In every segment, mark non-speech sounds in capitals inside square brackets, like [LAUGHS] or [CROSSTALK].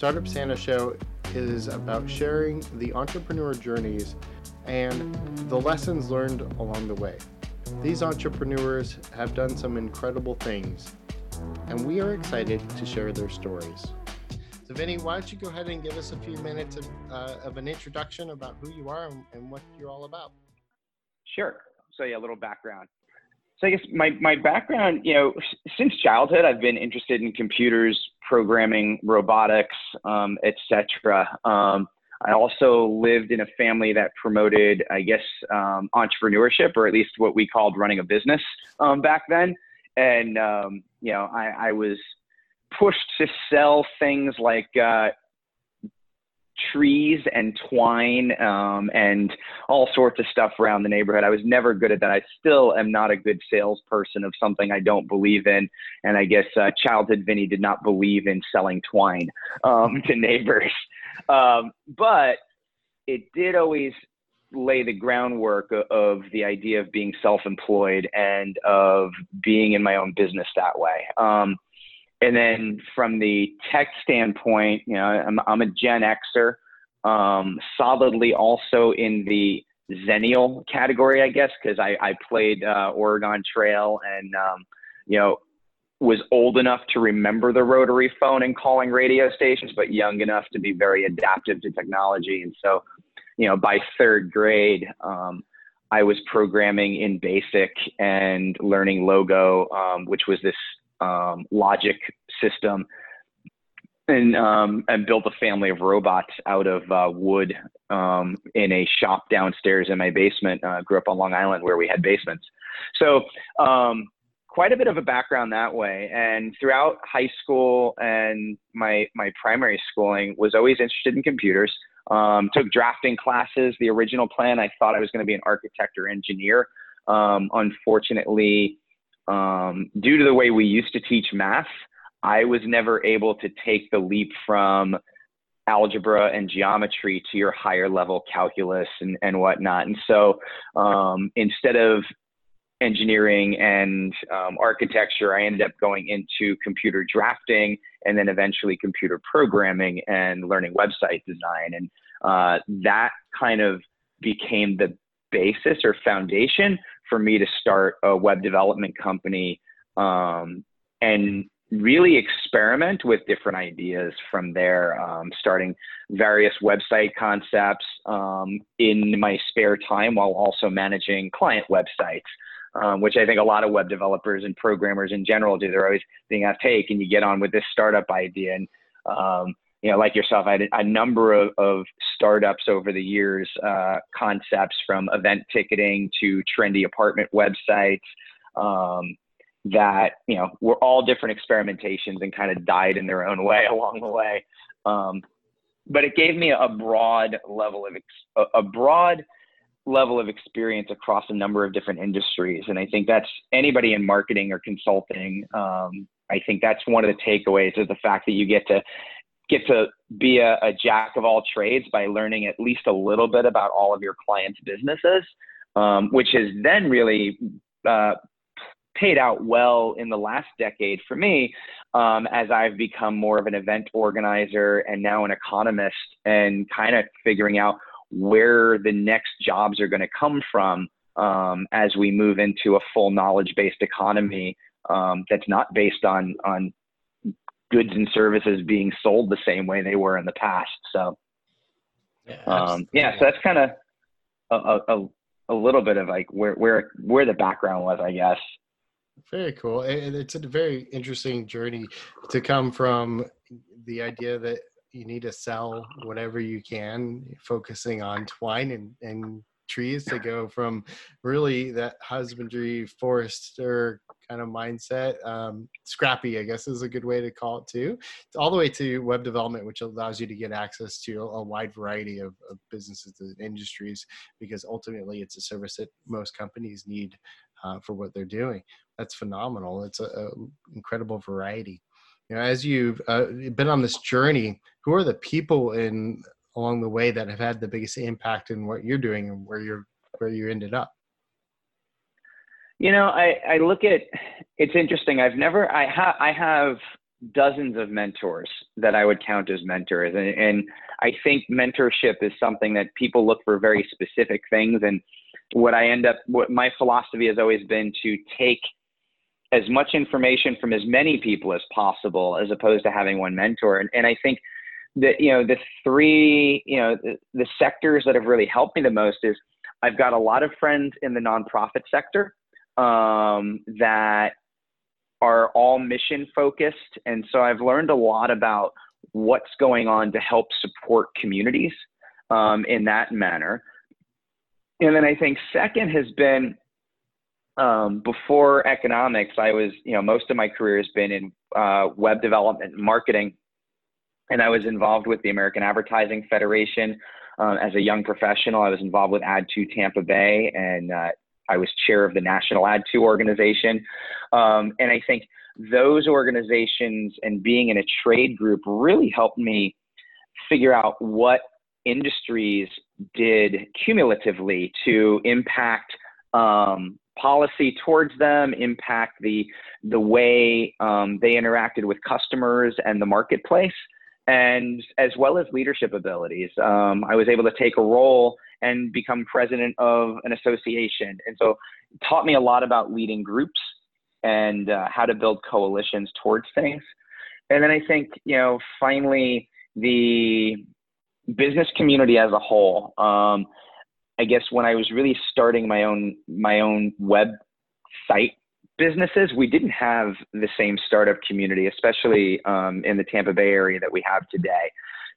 Startup Santa Show is about sharing the entrepreneur journeys and the lessons learned along the way. These entrepreneurs have done some incredible things, and we are excited to share their stories. So, Vinny, why don't you go ahead and give us a few minutes of, uh, of an introduction about who you are and, and what you're all about? Sure. So, yeah, a little background. So, I guess my, my background, you know, since childhood, I've been interested in computers, programming, robotics, um, etc. Um, I also lived in a family that promoted, I guess, um, entrepreneurship, or at least what we called running a business um, back then. And um, you know, I, I, was pushed to sell things like uh, trees and twine um, and all sorts of stuff around the neighborhood. I was never good at that. I still am not a good salesperson of something I don't believe in. And I guess uh, childhood Vinny did not believe in selling twine um, to neighbors. Um, but it did always lay the groundwork of the idea of being self-employed and of being in my own business that way. And then from the tech standpoint, you know, I'm, I'm a Gen Xer, um, solidly also in the Zennial category, I guess, because I, I played uh, Oregon Trail and, um, you know, was old enough to remember the rotary phone and calling radio stations, but young enough to be very adaptive to technology. And so, you know, by third grade, um, I was programming in BASIC and learning Logo, um, which was this um, logic system, and um, and built a family of robots out of uh, wood um, in a shop downstairs in my basement. Uh, grew up on Long Island where we had basements, so um, quite a bit of a background that way. And throughout high school and my my primary schooling was always interested in computers. Um, took drafting classes. The original plan, I thought I was going to be an architect or engineer. Um, unfortunately, um, due to the way we used to teach math, I was never able to take the leap from algebra and geometry to your higher level calculus and, and whatnot. And so um, instead of engineering and um, architecture, I ended up going into computer drafting and then eventually computer programming and learning website design. And uh, that kind of became the basis or foundation for me to start a web development company um, and really experiment with different ideas from there, um, starting various website concepts um, in my spare time while also managing client websites. Um, which I think a lot of web developers and programmers in general do. They're always being asked, "Hey, can you get on with this startup idea?" And um, you know, like yourself, I had a number of, of startups over the years, uh, concepts from event ticketing to trendy apartment websites um, that, you know, were all different experimentations and kind of died in their own [LAUGHS] way along the way. Um, but it gave me a broad level of, ex- a broad level of experience across a number of different industries. And I think that's anybody in marketing or consulting. Um, I think that's one of the takeaways is the fact that you get to get to be a, a, jack of all trades by learning at least a little bit about all of your clients' businesses, um, which has then really uh, paid out well in the last decade for me um, as I've become more of an event organizer and now an economist and kind of figuring out where the next jobs are going to come from um, as we move into a full knowledge based economy um, that's not based on on goods and services being sold the same way they were in the past. So, yeah, um, yeah so that's kind of a, a, a little bit of like where where where the background was, I guess. Very cool. And it's a very interesting journey to come from the idea that you need to sell whatever you can, focusing on twine and, and trees to go from really that husbandry forester kind of mindset um, scrappy i guess is a good way to call it too all the way to web development which allows you to get access to a, wide variety of, of businesses and industries because ultimately it's a service that most companies need uh, for what they're doing. That's phenomenal. It's a, a incredible variety. You know, as you've uh, been on this journey, who are the people in along the way that have had the biggest impact in what you're doing and where you're where you ended up? You know, I, I look at it's interesting. I've never I have I have dozens of mentors that I would count as mentors. And, and, I think mentorship is something that people look for very specific things. And what I end up, what my philosophy has always been to take as much information from as many people as possible, as opposed to having one mentor. And, and I think that, you know, the three, you know, the, the sectors that have really helped me the most is I've got a lot of friends in the nonprofit sector um, that are all mission focused. And so I've learned a lot about what's going on to help support communities um, in that manner. And then I think second has been um, before economics, I was, you know, most of my career has been in uh, web development and marketing. And I was involved with the American Advertising Federation. Um, as a young professional, I was involved with Ad2 Tampa Bay and uh, I was chair of the National Ad2 organization. Um, and I think those organizations and being in a trade group really helped me figure out what industries did cumulatively to impact um, policy towards them, impact the the way um, they interacted with customers and the marketplace, and as well as leadership abilities. Um, I was able to take a role and become president of an association. And so taught me a lot about leading groups and uh, how to build coalitions towards things. And then I think, you know, finally, the business community as a whole. Um, I guess when I was really starting my own my own web site businesses, we didn't have the same startup community, especially um, in the Tampa Bay area that we have today.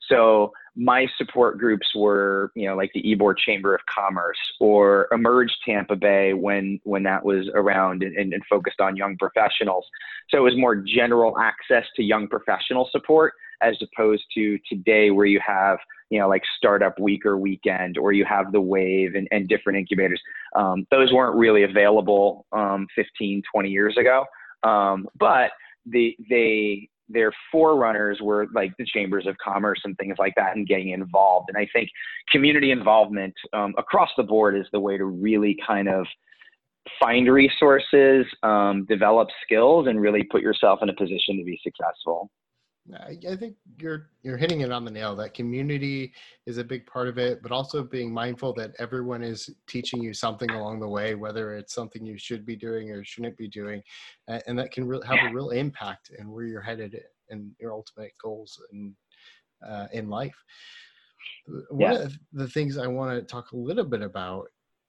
So my support groups were, you know, like the Ybor Chamber of Commerce or Emerge Tampa Bay when when that was around and, and, focused on young professionals. So it was more general access to young professional support as opposed to today where you have, you know, like Startup Week or Weekend or you have the Wave and, and different incubators. Um, those weren't really available um, 15, 20 years ago. Um, but the, they their forerunners were like the chambers of commerce and things like that and getting involved and i think community involvement um, across the board is the way to really kind of find resources um, develop skills and really put yourself in a position to be successful I think you're you're hitting it on the nail. That community is a big part of it, but also being mindful that everyone is teaching you something along the way, whether it's something you should be doing or shouldn't be doing, and that can really have a real impact in where you're headed and your ultimate goals in uh, in life. One yeah. of the things I want to talk a little bit about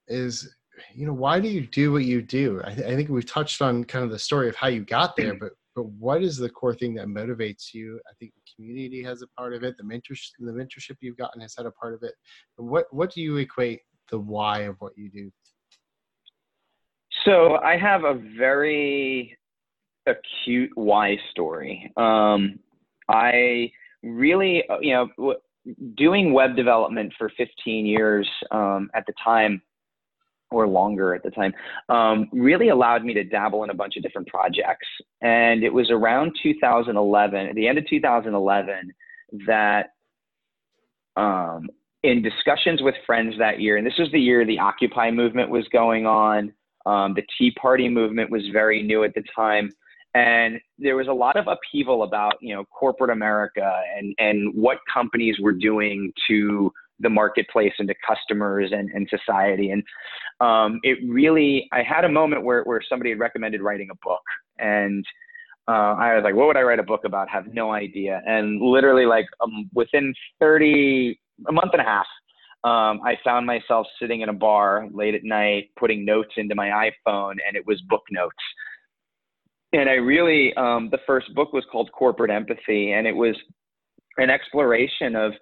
is you know why do you do what you do I, th- I, think we've touched on kind of the story of how you got there but but what is the core thing that motivates you? I think the community has a part of it. The mentorship, the mentorship you've gotten has had a part of it. But What what do you equate the why of what you do? So I have a very acute why story. Um, I really, you know, doing web development for 15 years um, at the time or longer at the time, um, really allowed me to dabble in a bunch of different projects. And it was around 2011, at the end of 2011, that um, in discussions with friends that year, and this was the year the Occupy movement was going on, um, the Tea Party movement was very new at the time. And there was a lot of upheaval about, you know, corporate America and, and what companies were doing to the marketplace and to customers and, and society. And um, it really, I had a moment where, where somebody had recommended writing a book. And uh, I was like, what would I write a book about? Have no idea. And literally, like um, within 30, a month and a half, um, I found myself sitting in a bar late at night, putting notes into my iPhone, and it was book notes. And I really, um, the first book was called Corporate Empathy, and it was an exploration of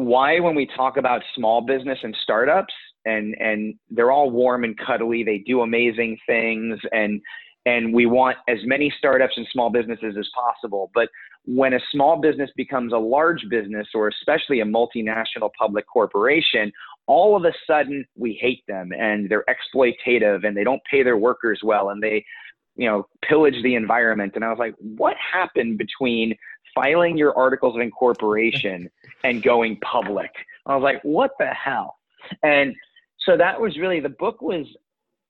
why when we talk about small business and startups and and they're all warm and cuddly they do amazing things and and we want as many startups and small businesses as possible. But when a small business becomes a large business or especially a multinational public corporation all of a sudden we hate them and they're exploitative and they don't pay their workers well and they you know pillage the environment. And i was like what happened between filing your articles of incorporation [LAUGHS] and going public. I was like, what the hell? And so that was really the book was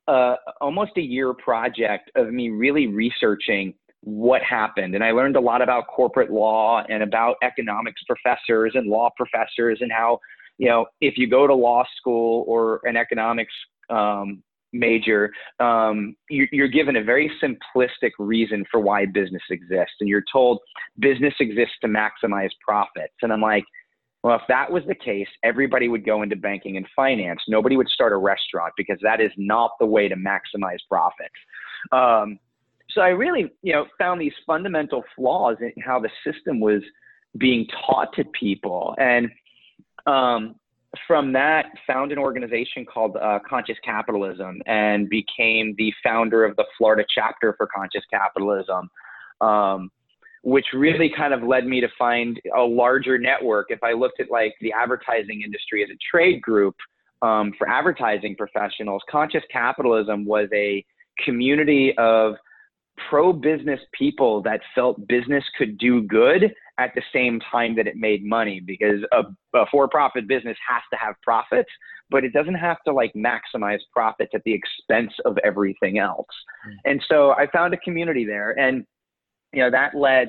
uh, almost a year project of me really researching what happened. And I learned a lot about corporate law and about economics professors and law professors and how, you know, if you go to law school or an economics um, major, um, you, you're given a very simplistic reason for why business exists. And you're told business exists to maximize profits. And I'm like, well, if that was the case, everybody would go into banking and finance. Nobody would start a restaurant because that is not the way to maximize profits. Um, so I really, you know, found these fundamental flaws in how the system was being taught to people, and um, from that, found an organization called uh, Conscious Capitalism, and became the founder of the Florida chapter for Conscious Capitalism. Um, which really kind of led me to find a larger network. If I looked at like the advertising industry as a trade group um, for advertising professionals, conscious capitalism was a community of pro business people that felt business could do good at the same time that it made money because a, a for profit business has to have profits, but it doesn't have to like maximize profits at the expense of everything else. Mm. And so I found a community there. And you know, that led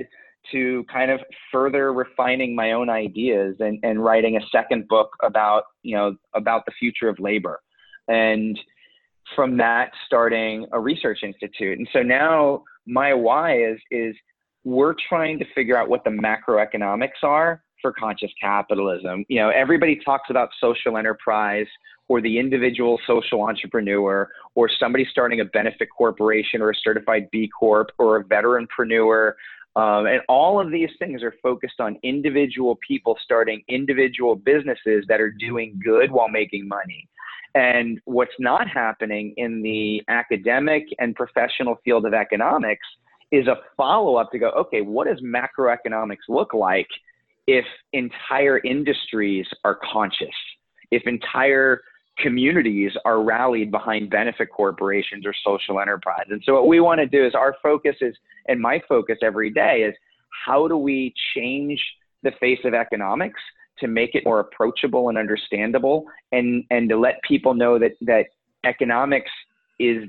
to kind of further refining my own ideas and, and writing a second book about, you know, about the future of labor. And from that, starting a research institute. And so now my why is, is we're trying to figure out what the macroeconomics are for conscious capitalism. You know, everybody talks about social enterprise or the individual social entrepreneur or somebody starting a benefit corporation or a certified B Corp or a veteranpreneur. Um, and all of these things are focused on individual people starting individual businesses that are doing good while making money. And what's not happening in the academic and professional field of economics is a follow up to go, okay, what does macroeconomics look like if entire industries are conscious? If entire communities are rallied behind benefit corporations or social enterprise. And so what we want to do is our focus is, and my focus every day is how do we change the face of economics to make it more approachable and understandable and, and to let people know that, that economics is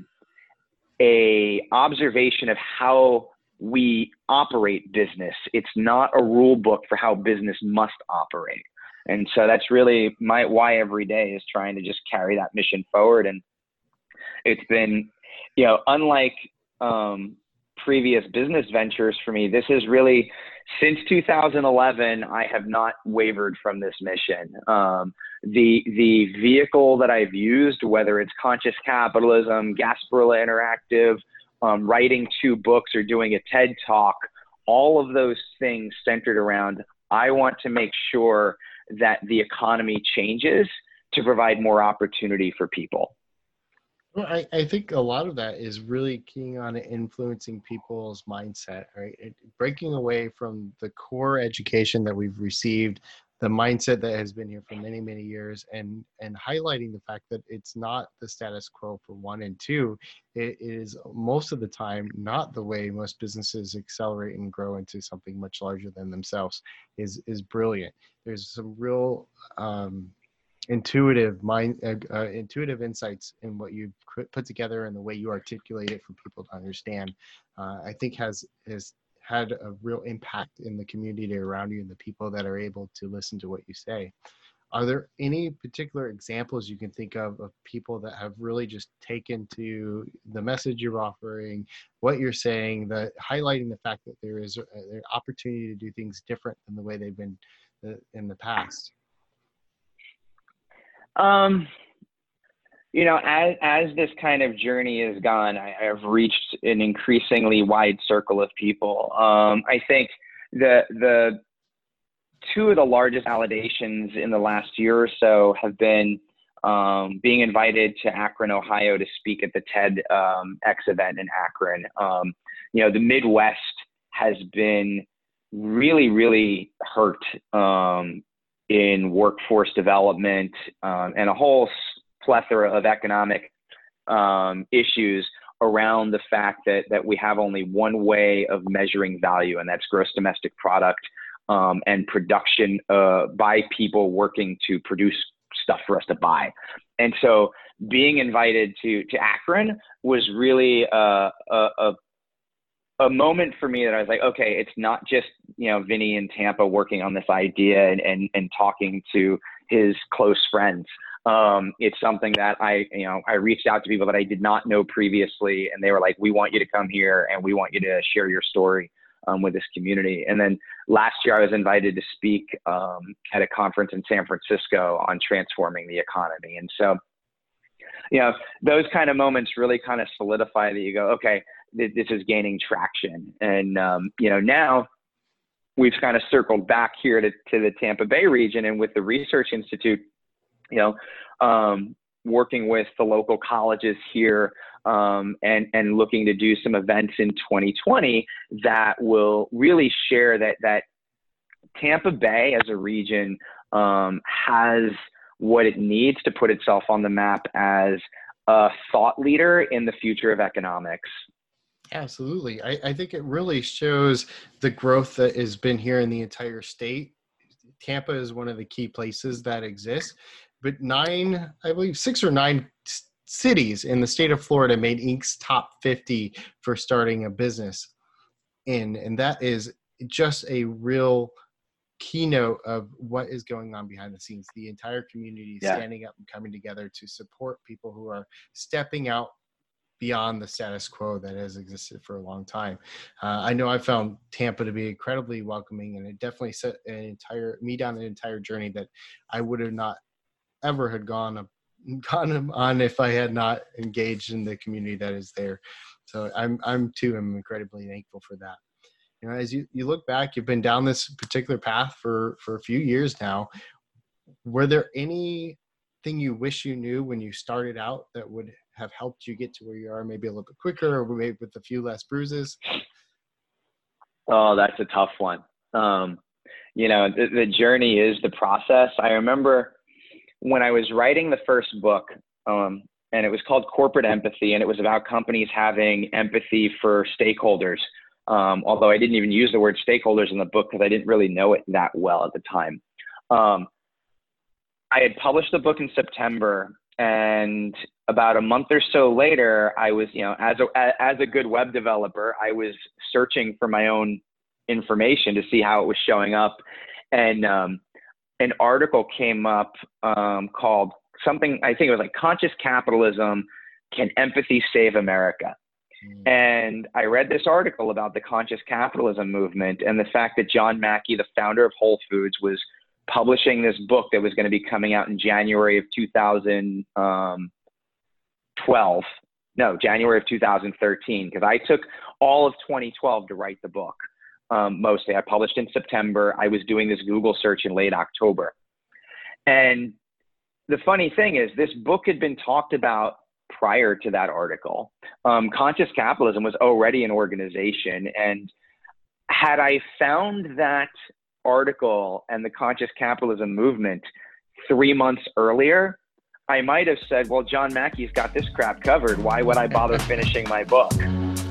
a observation of how we operate business. It's not a rule book for how business must operate. And so that's really my why every day is trying to just carry that mission forward. And it's been, you know, unlike um, previous business ventures for me, this is really since 2011. I have not wavered from this mission. Um, the the vehicle that I've used, whether it's conscious capitalism, Gasparilla Interactive, um, writing two books, or doing a TED talk, all of those things centered around I want to make sure that the economy changes to provide more opportunity for people. Well, I, I think a lot of that is really keying on influencing people's mindset, right? It, breaking away from the core education that we've received, the mindset that has been here for many, many years, and and highlighting the fact that it's not the status quo for one and two. It is most of the time not the way most businesses accelerate and grow into something much larger than themselves. Is is brilliant. There's some real um, intuitive mind uh, uh, intuitive insights in what you've put together and the way you articulate it for people to understand uh, i think has has had a real impact in the community around you and the people that are able to listen to what you say. Are there any particular examples you can think of of people that have really just taken to the message you're offering what you're saying the highlighting the fact that there is an opportunity to do things different than the way they've been uh, in the past um, you know, as as this kind of journey has gone, I, have reached an increasingly wide circle of people. Um, I think the the two of the largest validations in the last year or so have been um, being invited to Akron, Ohio, to speak at the TED um, X event in Akron. Um, you know, the Midwest has been really, really hurt um, in workforce development um, and a whole plethora of economic um, issues around the fact that, that we have only one way of measuring value, and that's gross domestic product um, and production uh, by people working to produce stuff for us to buy. And so being invited to, to Akron was really a, a, a a moment for me that I was like, okay, it's not just you know Vinny in Tampa working on this idea and and, and talking to his close friends. Um, it's something that I you know I reached out to people that I did not know previously, and they were like, we want you to come here and we want you to share your story. Um, with this community. And then last year, I was invited to speak um, at a conference in San Francisco on transforming the economy. And so, you know, those kind of moments really kind of solidify that you go, okay, this is gaining traction. And, um, you know, now we've kind of circled back here to, to the Tampa Bay region and with the Research Institute, you know, um, working with the local colleges here um, and, and looking to do some events in 2020 that will really share that, that Tampa Bay as a region um, has what it needs to put itself on the map as a thought leader in the future of economics. Absolutely. I, I think it really shows the growth that has been here in the entire state. Tampa is one of the key places that exists, but nine, I believe six or nine cities in the state of Florida made Inc.'s top 50 for starting a business in. And that is just a real keynote of what is going on behind the scenes. The entire community yeah. standing up and coming together to support people who are stepping out beyond the status quo that has existed for a long time. Uh, I know I found Tampa to be incredibly welcoming, and it definitely set an entire me down an entire journey that I would have not ever had gone [LAUGHS] gone on if I had not engaged in the community that is there. So I'm I'm too am incredibly thankful for that. You know, as you, you look back, you've been down this particular path for for a few years now. Were there anything you wish you knew when you started out that would have helped you get to where you are maybe a little bit quicker or maybe with a few less bruises? Oh, that's a tough one. Um, you know, the, the journey is the process. I remember when I was writing the first book, um, and it was called Corporate Empathy, and it was about companies having empathy for stakeholders. Um, although I didn't even use the word stakeholders in the book because I didn't really know it that well at the time. Um, I had published the book in September, and about a month or so later, I was, you know, as a, as a good web developer, I was searching for my own information to see how it was showing up. And um, an article came up um, called something, I think it was like Conscious Capitalism Can Empathy Save America? Mm. And I read this article about the conscious capitalism movement and the fact that John Mackey, the founder of Whole Foods, was publishing this book that was going to be coming out in January of 2000. Um, 12, no, January of 2013, because I took all of 2012 to write the book. Um, mostly, I published in September. I was doing this Google search in late October. And the funny thing is, this book had been talked about prior to that article. Um, Conscious Capitalism was already an organization. And had I found that article and the Conscious Capitalism movement three months earlier, I might have said, well, John Mackey's got this crap covered. Why would I bother finishing my book?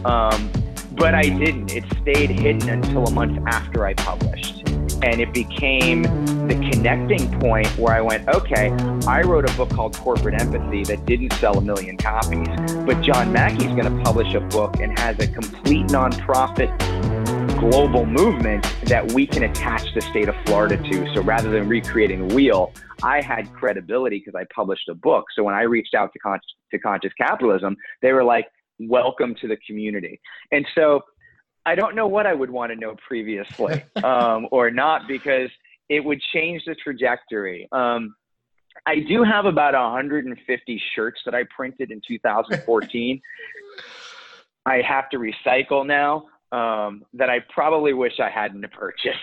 Um, but I didn't. It stayed hidden until a month after I published. And it became the connecting point where I went, okay, I wrote a book called Corporate Empathy that didn't sell a million copies, but John Mackey's going to publish a book and has a complete nonprofit global movement that we can attach the state of Florida to. So rather than recreating the wheel, I had credibility because I published a book. So when I reached out to, Con- to Conscious Capitalism, they were like, welcome to the community. And so I don't know what I would want to know previously um, [LAUGHS] or not because it would change the trajectory. Um, I do have about 150 shirts that I printed in 2014. [LAUGHS] I have to recycle now um, that I probably wish I hadn't purchased.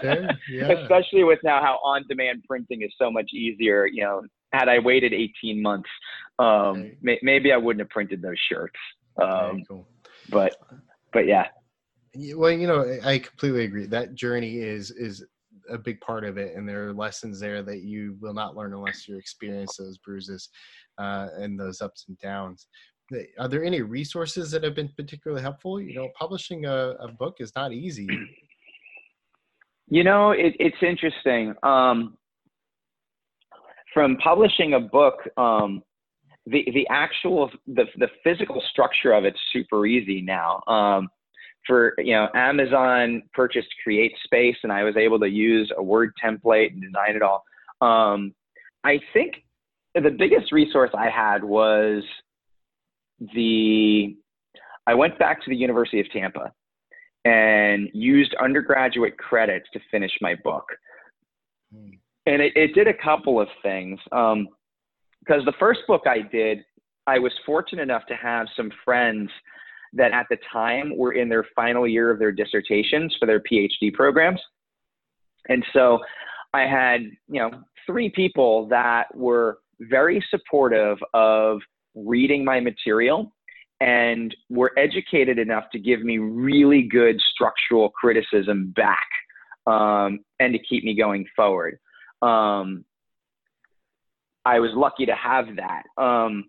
sure, [LAUGHS] yeah. Especially with now how on-demand printing is so much easier. You know, had I waited 18 months, um, okay. may, maybe I wouldn't have printed those shirts. Um, cool. But, but yeah. Well, you know, I completely agree. That journey is is a big part of it, and there are lessons there that you will not learn unless you experience those bruises uh, and those ups and downs are there any resources that have been particularly helpful? You know, publishing a, a book is not easy. You know, it, it's interesting. Um, from publishing a book, um, the the actual the the physical structure of it's super easy now. Um, for you know Amazon purchased Create Space, and I was able to use a Word template and design it all. Um, I think the biggest resource I had was the. I went back to the University of Tampa and used undergraduate credits to finish my book. Hmm. And it, it, did a couple of things. Because the first book I did, I was fortunate enough to have some friends that at the time were in their final year of their dissertations for their PhD programs. And so I had, you know, three people that were very supportive of reading my material and were educated enough to give me really good structural criticism back um, and to keep me going forward. Um, I was lucky to have that. Um,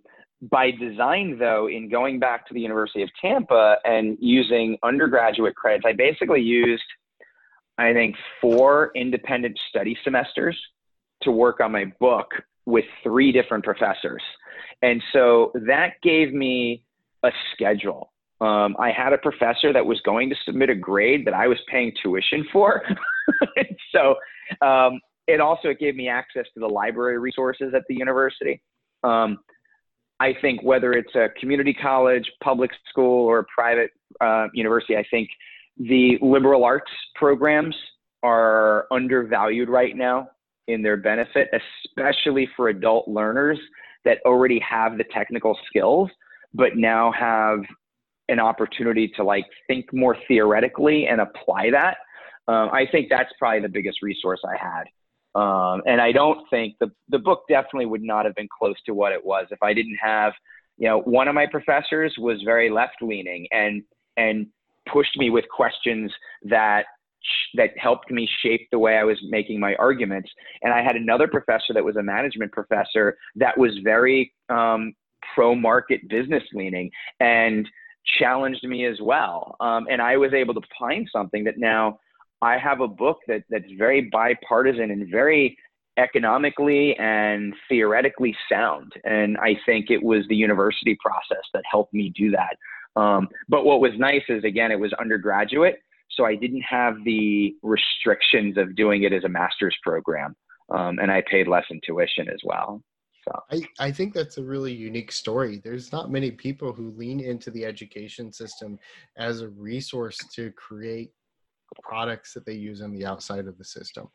by design, though, in going back to the University of Tampa and using undergraduate credits, I basically used, I think, four independent study semesters to work on my book with three different professors. And so that gave me a schedule. Um, I had a professor that was going to submit a grade that I was paying tuition for. [LAUGHS] so um, it also it gave me access to the library resources at the university. Um, I think whether it's a community college, public school, or a private uh, university, I think the liberal arts programs are undervalued right now in their benefit, especially for adult learners that already have the technical skills, but now have an opportunity to like think more theoretically and apply that. Um, I think that's probably the biggest resource I had. Um, and I don't think the, the book definitely would not have been close to what it was if I didn't have, you know, one of my professors was very left leaning and, and pushed me with questions that that helped me shape the way I was making my arguments. And I had another professor that was a management professor that was very um, pro market business leaning and challenged me as well. Um, and I was able to find something that now I have a book that that's very bipartisan and very economically and theoretically sound. And I think it was the university process that helped me do that. Um, but what was nice is again, it was undergraduate, so I didn't have the restrictions of doing it as a master's program, um, and I paid less in tuition as well. So I, I think that's a really unique story. There's not many people who lean into the education system as a resource to create products that they use on the outside of the system.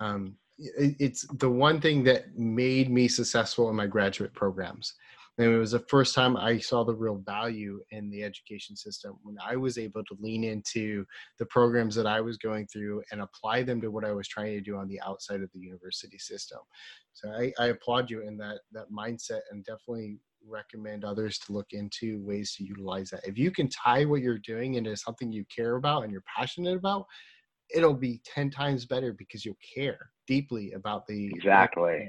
Um, it, it's the one thing that made me successful in my graduate programs. And it was the first time I saw the real value in the education system when I was able to lean into the programs that I was going through and apply them to what I was trying to do on the outside of the university system. So I, I applaud you in that that mindset and definitely recommend others to look into ways to utilize that. If you can tie what you're doing into something you care about and you're passionate about, it'll be 10 times better because you'll care deeply about the exactly.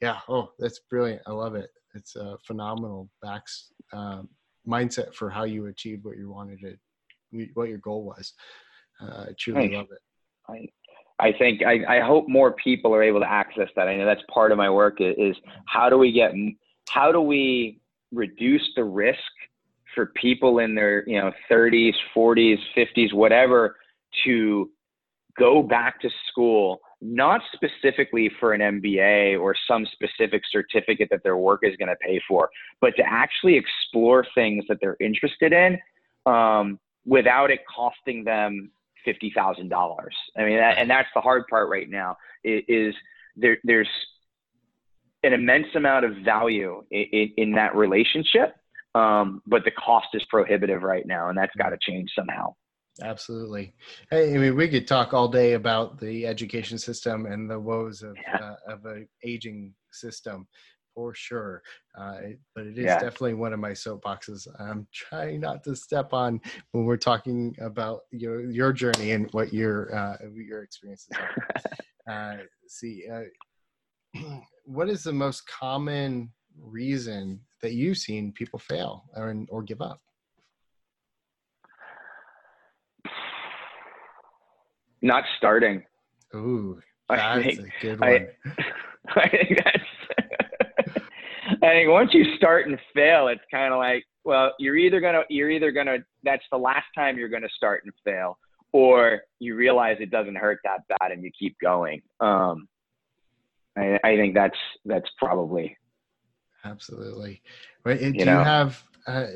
yeah. Oh that's brilliant. I love it. It's a phenomenal backs um, mindset for how you achieved what you wanted to what your goal was. Uh, i truly love it. I, I think I, I hope more people are able to access that. I know that's part of my work is, is how do we get how do we reduce the risk for people in their you know 30s 40s 50s whatever to go back to school not specifically for an MBA or some specific certificate that their work is going to pay for, but to actually explore things that they're interested in um, without it costing them fifty thousand dollars. I mean, that, and that's the hard part right now is there, there's an immense amount of value in, in, in that relationship, um, but the cost is prohibitive right now, and that's got to change somehow. Absolutely. Hey, I mean, we could talk all day about the education system and the woes of yeah. uh, of an aging system, for sure. Uh, but it is yeah. definitely one of my soapboxes. I'm trying not to step on when we're talking about your your journey and what your uh, your experiences are. [LAUGHS] Uh, see, uh, [CLEARS THROAT] what is the most common reason that you've seen people fail or or give up? not starting. Ooh, that's I think, a good one. I, [LAUGHS] I think that's. [LAUGHS] I think once you start and fail, it's kind of like well, you're either gonna you're either gonna that's the last time you're gonna start and fail, or you realize it doesn't hurt that bad and you keep going. Um, I, I think that's that's probably absolutely. Right? Do you, know, have? Uh,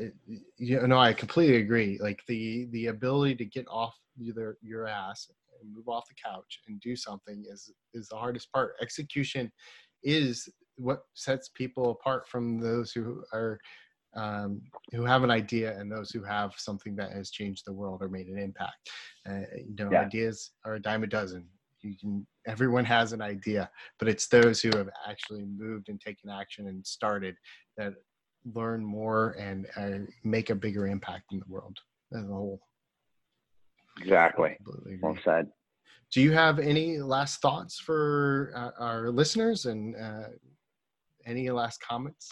you know, I completely agree. Like the the ability to get off your your ass and move off the couch and do something is is the hardest part. Execution is what sets people apart from those who are um, who have an idea and those who have something that has changed the world or made an impact. Uh, you know, yeah. ideas are a dime a dozen. You can everyone has an idea, but it's those who have actually moved and taken action and started that learn more and uh, make a bigger impact in the world as a whole. Exactly. Well said. Do you have any last thoughts for uh, our listeners and uh, any last comments?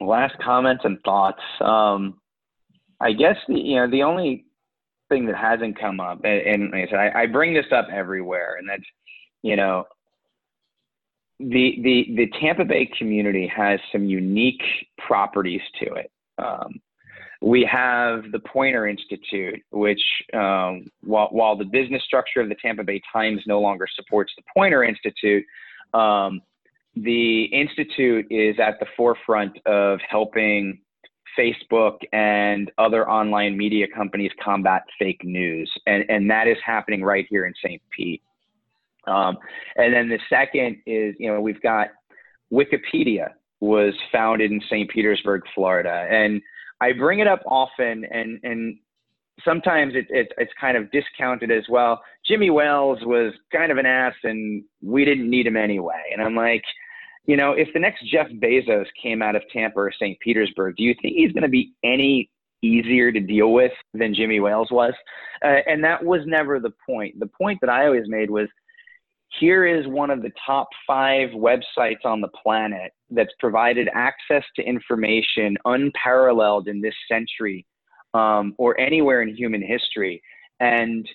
Last comments and thoughts. Um, I guess the, you know the only thing that hasn't come up, and, and like I said, I, I bring this up everywhere, and that's you know the the the Tampa Bay community has some unique properties to it. Um, we have the Poynter Institute, which um, while while the business structure of the Tampa Bay Times no longer supports the Poynter Institute, um, the institute is at the forefront of helping Facebook and other online media companies combat fake news, and and that is happening right here in St. Pete. Um, and then the second is, you know, we've got Wikipedia was founded in St. Petersburg, Florida, and I bring it up often, and and sometimes it, it, it's kind of discounted as well. Jimmy Wales was kind of an ass, and we didn't need him anyway. And I'm like, you know, if the next Jeff Bezos came out of Tampa or St. Petersburg, do you think he's going to be any easier to deal with than Jimmy Wales was? Uh, and that was never the point. The point that I always made was here is one of the top five websites on the planet that's provided access to information unparalleled in this century um, or anywhere in human history. And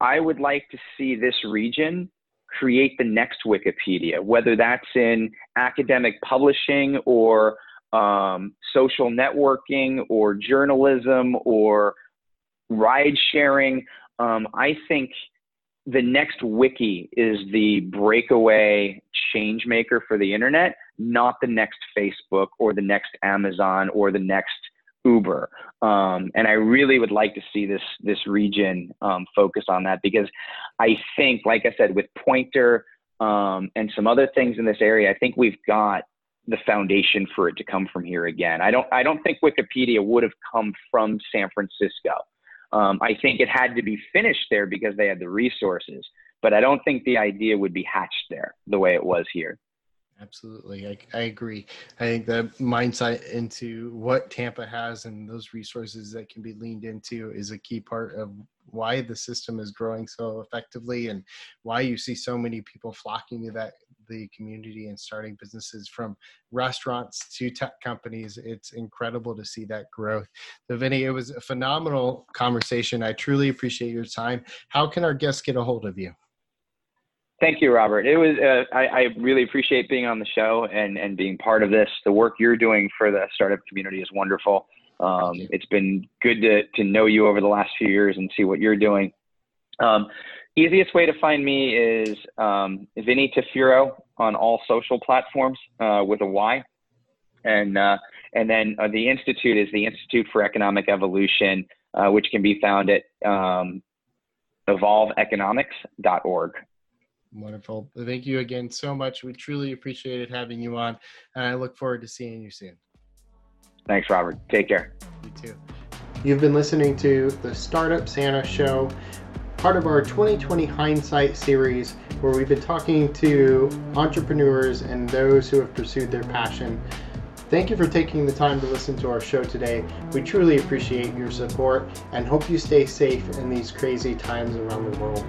I would like to see this region create the next Wikipedia, whether that's in academic publishing or um, social networking or journalism or ride sharing. Um, I think the next wiki is the breakaway change maker for the internet, not the next Facebook or the next Amazon or the next Uber. Um, and I really would like to see this this region um, focus on that because I think, like I said, with Poynter um, and some other things in this area, I think we've got the foundation for it to come from here again. I don't I don't think Wikipedia would have come from San Francisco. Um, I think it had to be finished there because they had the resources, but I don't think the idea would be hatched there the way it was here. Absolutely. I, I agree. I think the mindset into what Tampa has and those resources that can be leaned into is a key part of why the system is growing so effectively and why you see so many people flocking to that the community and starting businesses from restaurants to tech companies. It's incredible to see that growth. So, Vinny, it was a phenomenal conversation. I truly appreciate your time. How can our guests get a hold of you? Thank you, Robert. It was uh, I, I, really appreciate being on the show and and being part of this. The work you're doing for the startup community is wonderful. Um, it's been good to to know you over the last few years and see what you're doing. Um, easiest way to find me is um, Vinny on all social platforms uh, with a Y, and uh, and then uh, the institute is the Institute for Economic Evolution, uh, which can be found at um, evolveeconomics.org. Wonderful. Thank you again so much. We truly appreciated having you on, and I look forward to seeing you soon. Thanks, Robert. Take care. You too. You've been listening to the Startup Santa Show, part of our 2020 Hindsight series, where we've been talking to entrepreneurs and those who have pursued their passion. Thank you for taking the time to listen to our show today. We truly appreciate your support and hope you stay safe in these crazy times around the world.